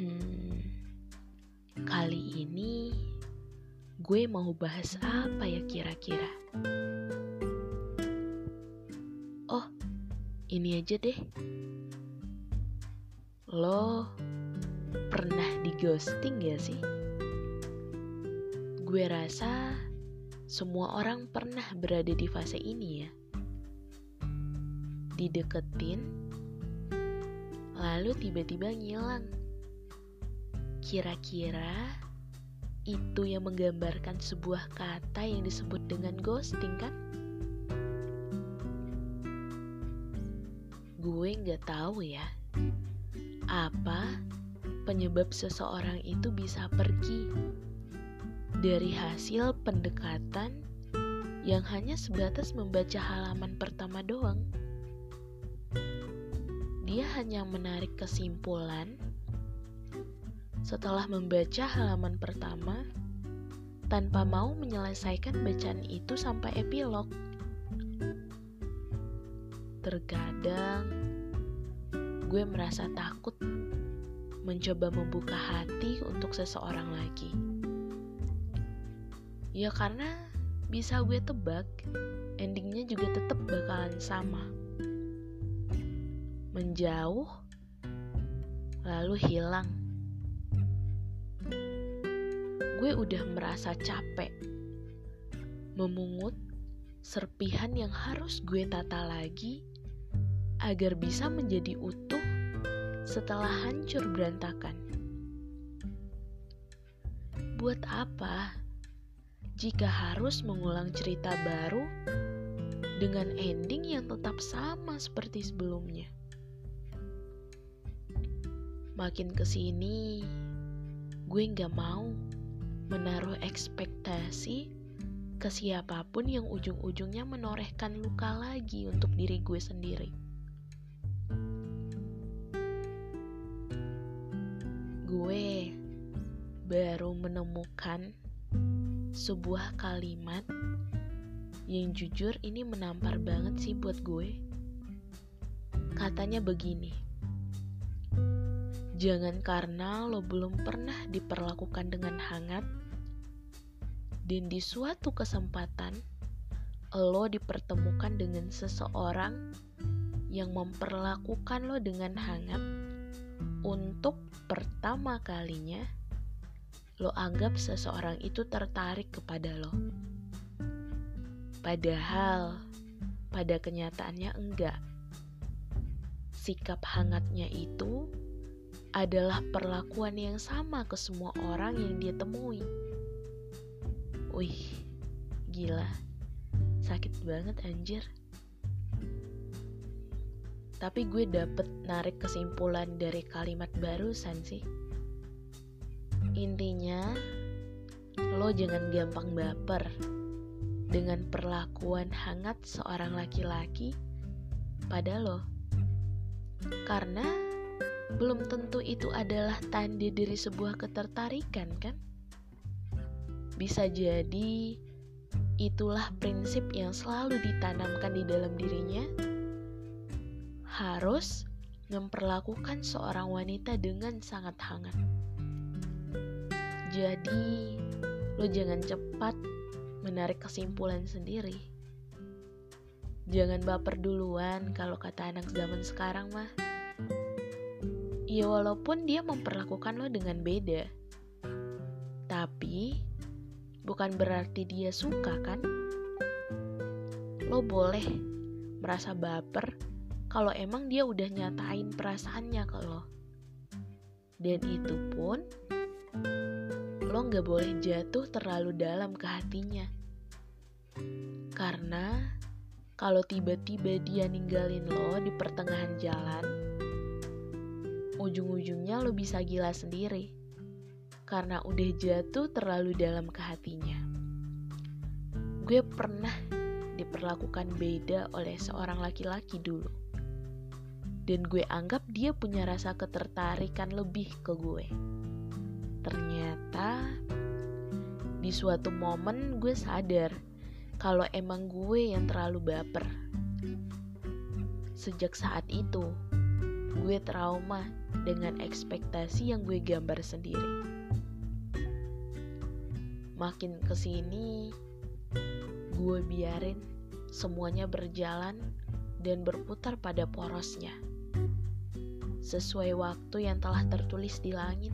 Hmm, kali ini gue mau bahas apa ya kira-kira? Oh, ini aja deh. Lo pernah di ghosting gak sih? Gue rasa semua orang pernah berada di fase ini ya. Dideketin, lalu tiba-tiba ngilang. Kira-kira itu yang menggambarkan sebuah kata yang disebut dengan ghosting kan? Gue nggak tahu ya, apa penyebab seseorang itu bisa pergi dari hasil pendekatan yang hanya sebatas membaca halaman pertama doang. Dia hanya menarik kesimpulan setelah membaca halaman pertama tanpa mau menyelesaikan bacaan itu sampai epilog. Terkadang gue merasa takut mencoba membuka hati untuk seseorang lagi. Ya karena bisa gue tebak endingnya juga tetap bakalan sama. Menjauh lalu hilang gue udah merasa capek memungut serpihan yang harus gue tata lagi agar bisa menjadi utuh setelah hancur berantakan. Buat apa jika harus mengulang cerita baru dengan ending yang tetap sama seperti sebelumnya? Makin ke sini, gue gak mau menaruh ekspektasi ke siapa pun yang ujung-ujungnya menorehkan luka lagi untuk diri gue sendiri. Gue baru menemukan sebuah kalimat yang jujur ini menampar banget sih buat gue. Katanya begini. Jangan karena lo belum pernah diperlakukan dengan hangat dan di suatu kesempatan lo dipertemukan dengan seseorang yang memperlakukan lo dengan hangat untuk pertama kalinya lo anggap seseorang itu tertarik kepada lo. Padahal pada kenyataannya enggak. Sikap hangatnya itu adalah perlakuan yang sama ke semua orang yang dia temui. Wih, gila. Sakit banget anjir. Tapi gue dapet narik kesimpulan dari kalimat barusan sih. Intinya, lo jangan gampang baper dengan perlakuan hangat seorang laki-laki pada lo. Karena belum tentu itu adalah tanda dari sebuah ketertarikan kan? Bisa jadi itulah prinsip yang selalu ditanamkan di dalam dirinya. Harus memperlakukan seorang wanita dengan sangat hangat. Jadi, lo jangan cepat menarik kesimpulan sendiri. Jangan baper duluan kalau kata anak zaman sekarang mah. Ya walaupun dia memperlakukan lo dengan beda. Tapi bukan berarti dia suka kan? Lo boleh merasa baper kalau emang dia udah nyatain perasaannya ke lo. Dan itu pun lo gak boleh jatuh terlalu dalam ke hatinya. Karena kalau tiba-tiba dia ninggalin lo di pertengahan jalan, ujung-ujungnya lo bisa gila sendiri karena udah jatuh terlalu dalam ke hatinya. Gue pernah diperlakukan beda oleh seorang laki-laki dulu. Dan gue anggap dia punya rasa ketertarikan lebih ke gue. Ternyata di suatu momen gue sadar kalau emang gue yang terlalu baper. Sejak saat itu, gue trauma dengan ekspektasi yang gue gambar sendiri. Makin ke sini, gue biarin semuanya berjalan dan berputar pada porosnya. Sesuai waktu yang telah tertulis di langit.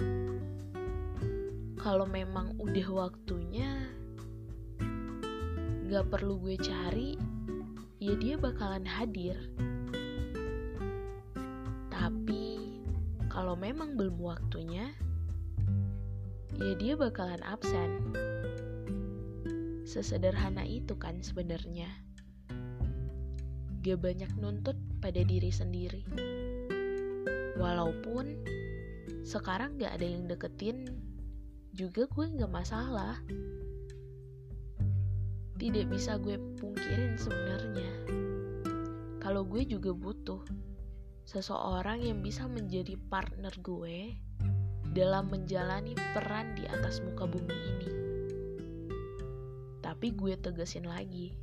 Kalau memang udah waktunya, gak perlu gue cari, ya dia bakalan hadir. Kalau memang belum waktunya, ya dia bakalan absen. Sesederhana itu kan sebenarnya. Gak banyak nuntut pada diri sendiri. Walaupun sekarang gak ada yang deketin, juga gue gak masalah tidak bisa gue pungkirin sebenarnya. Kalau gue juga butuh seseorang yang bisa menjadi partner gue dalam menjalani peran di atas muka bumi ini. Tapi gue tegesin lagi,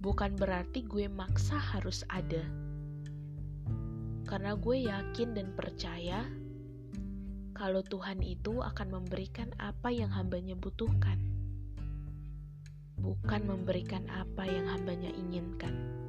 bukan berarti gue maksa harus ada. Karena gue yakin dan percaya kalau Tuhan itu akan memberikan apa yang hambanya butuhkan bukan memberikan apa yang hambanya inginkan.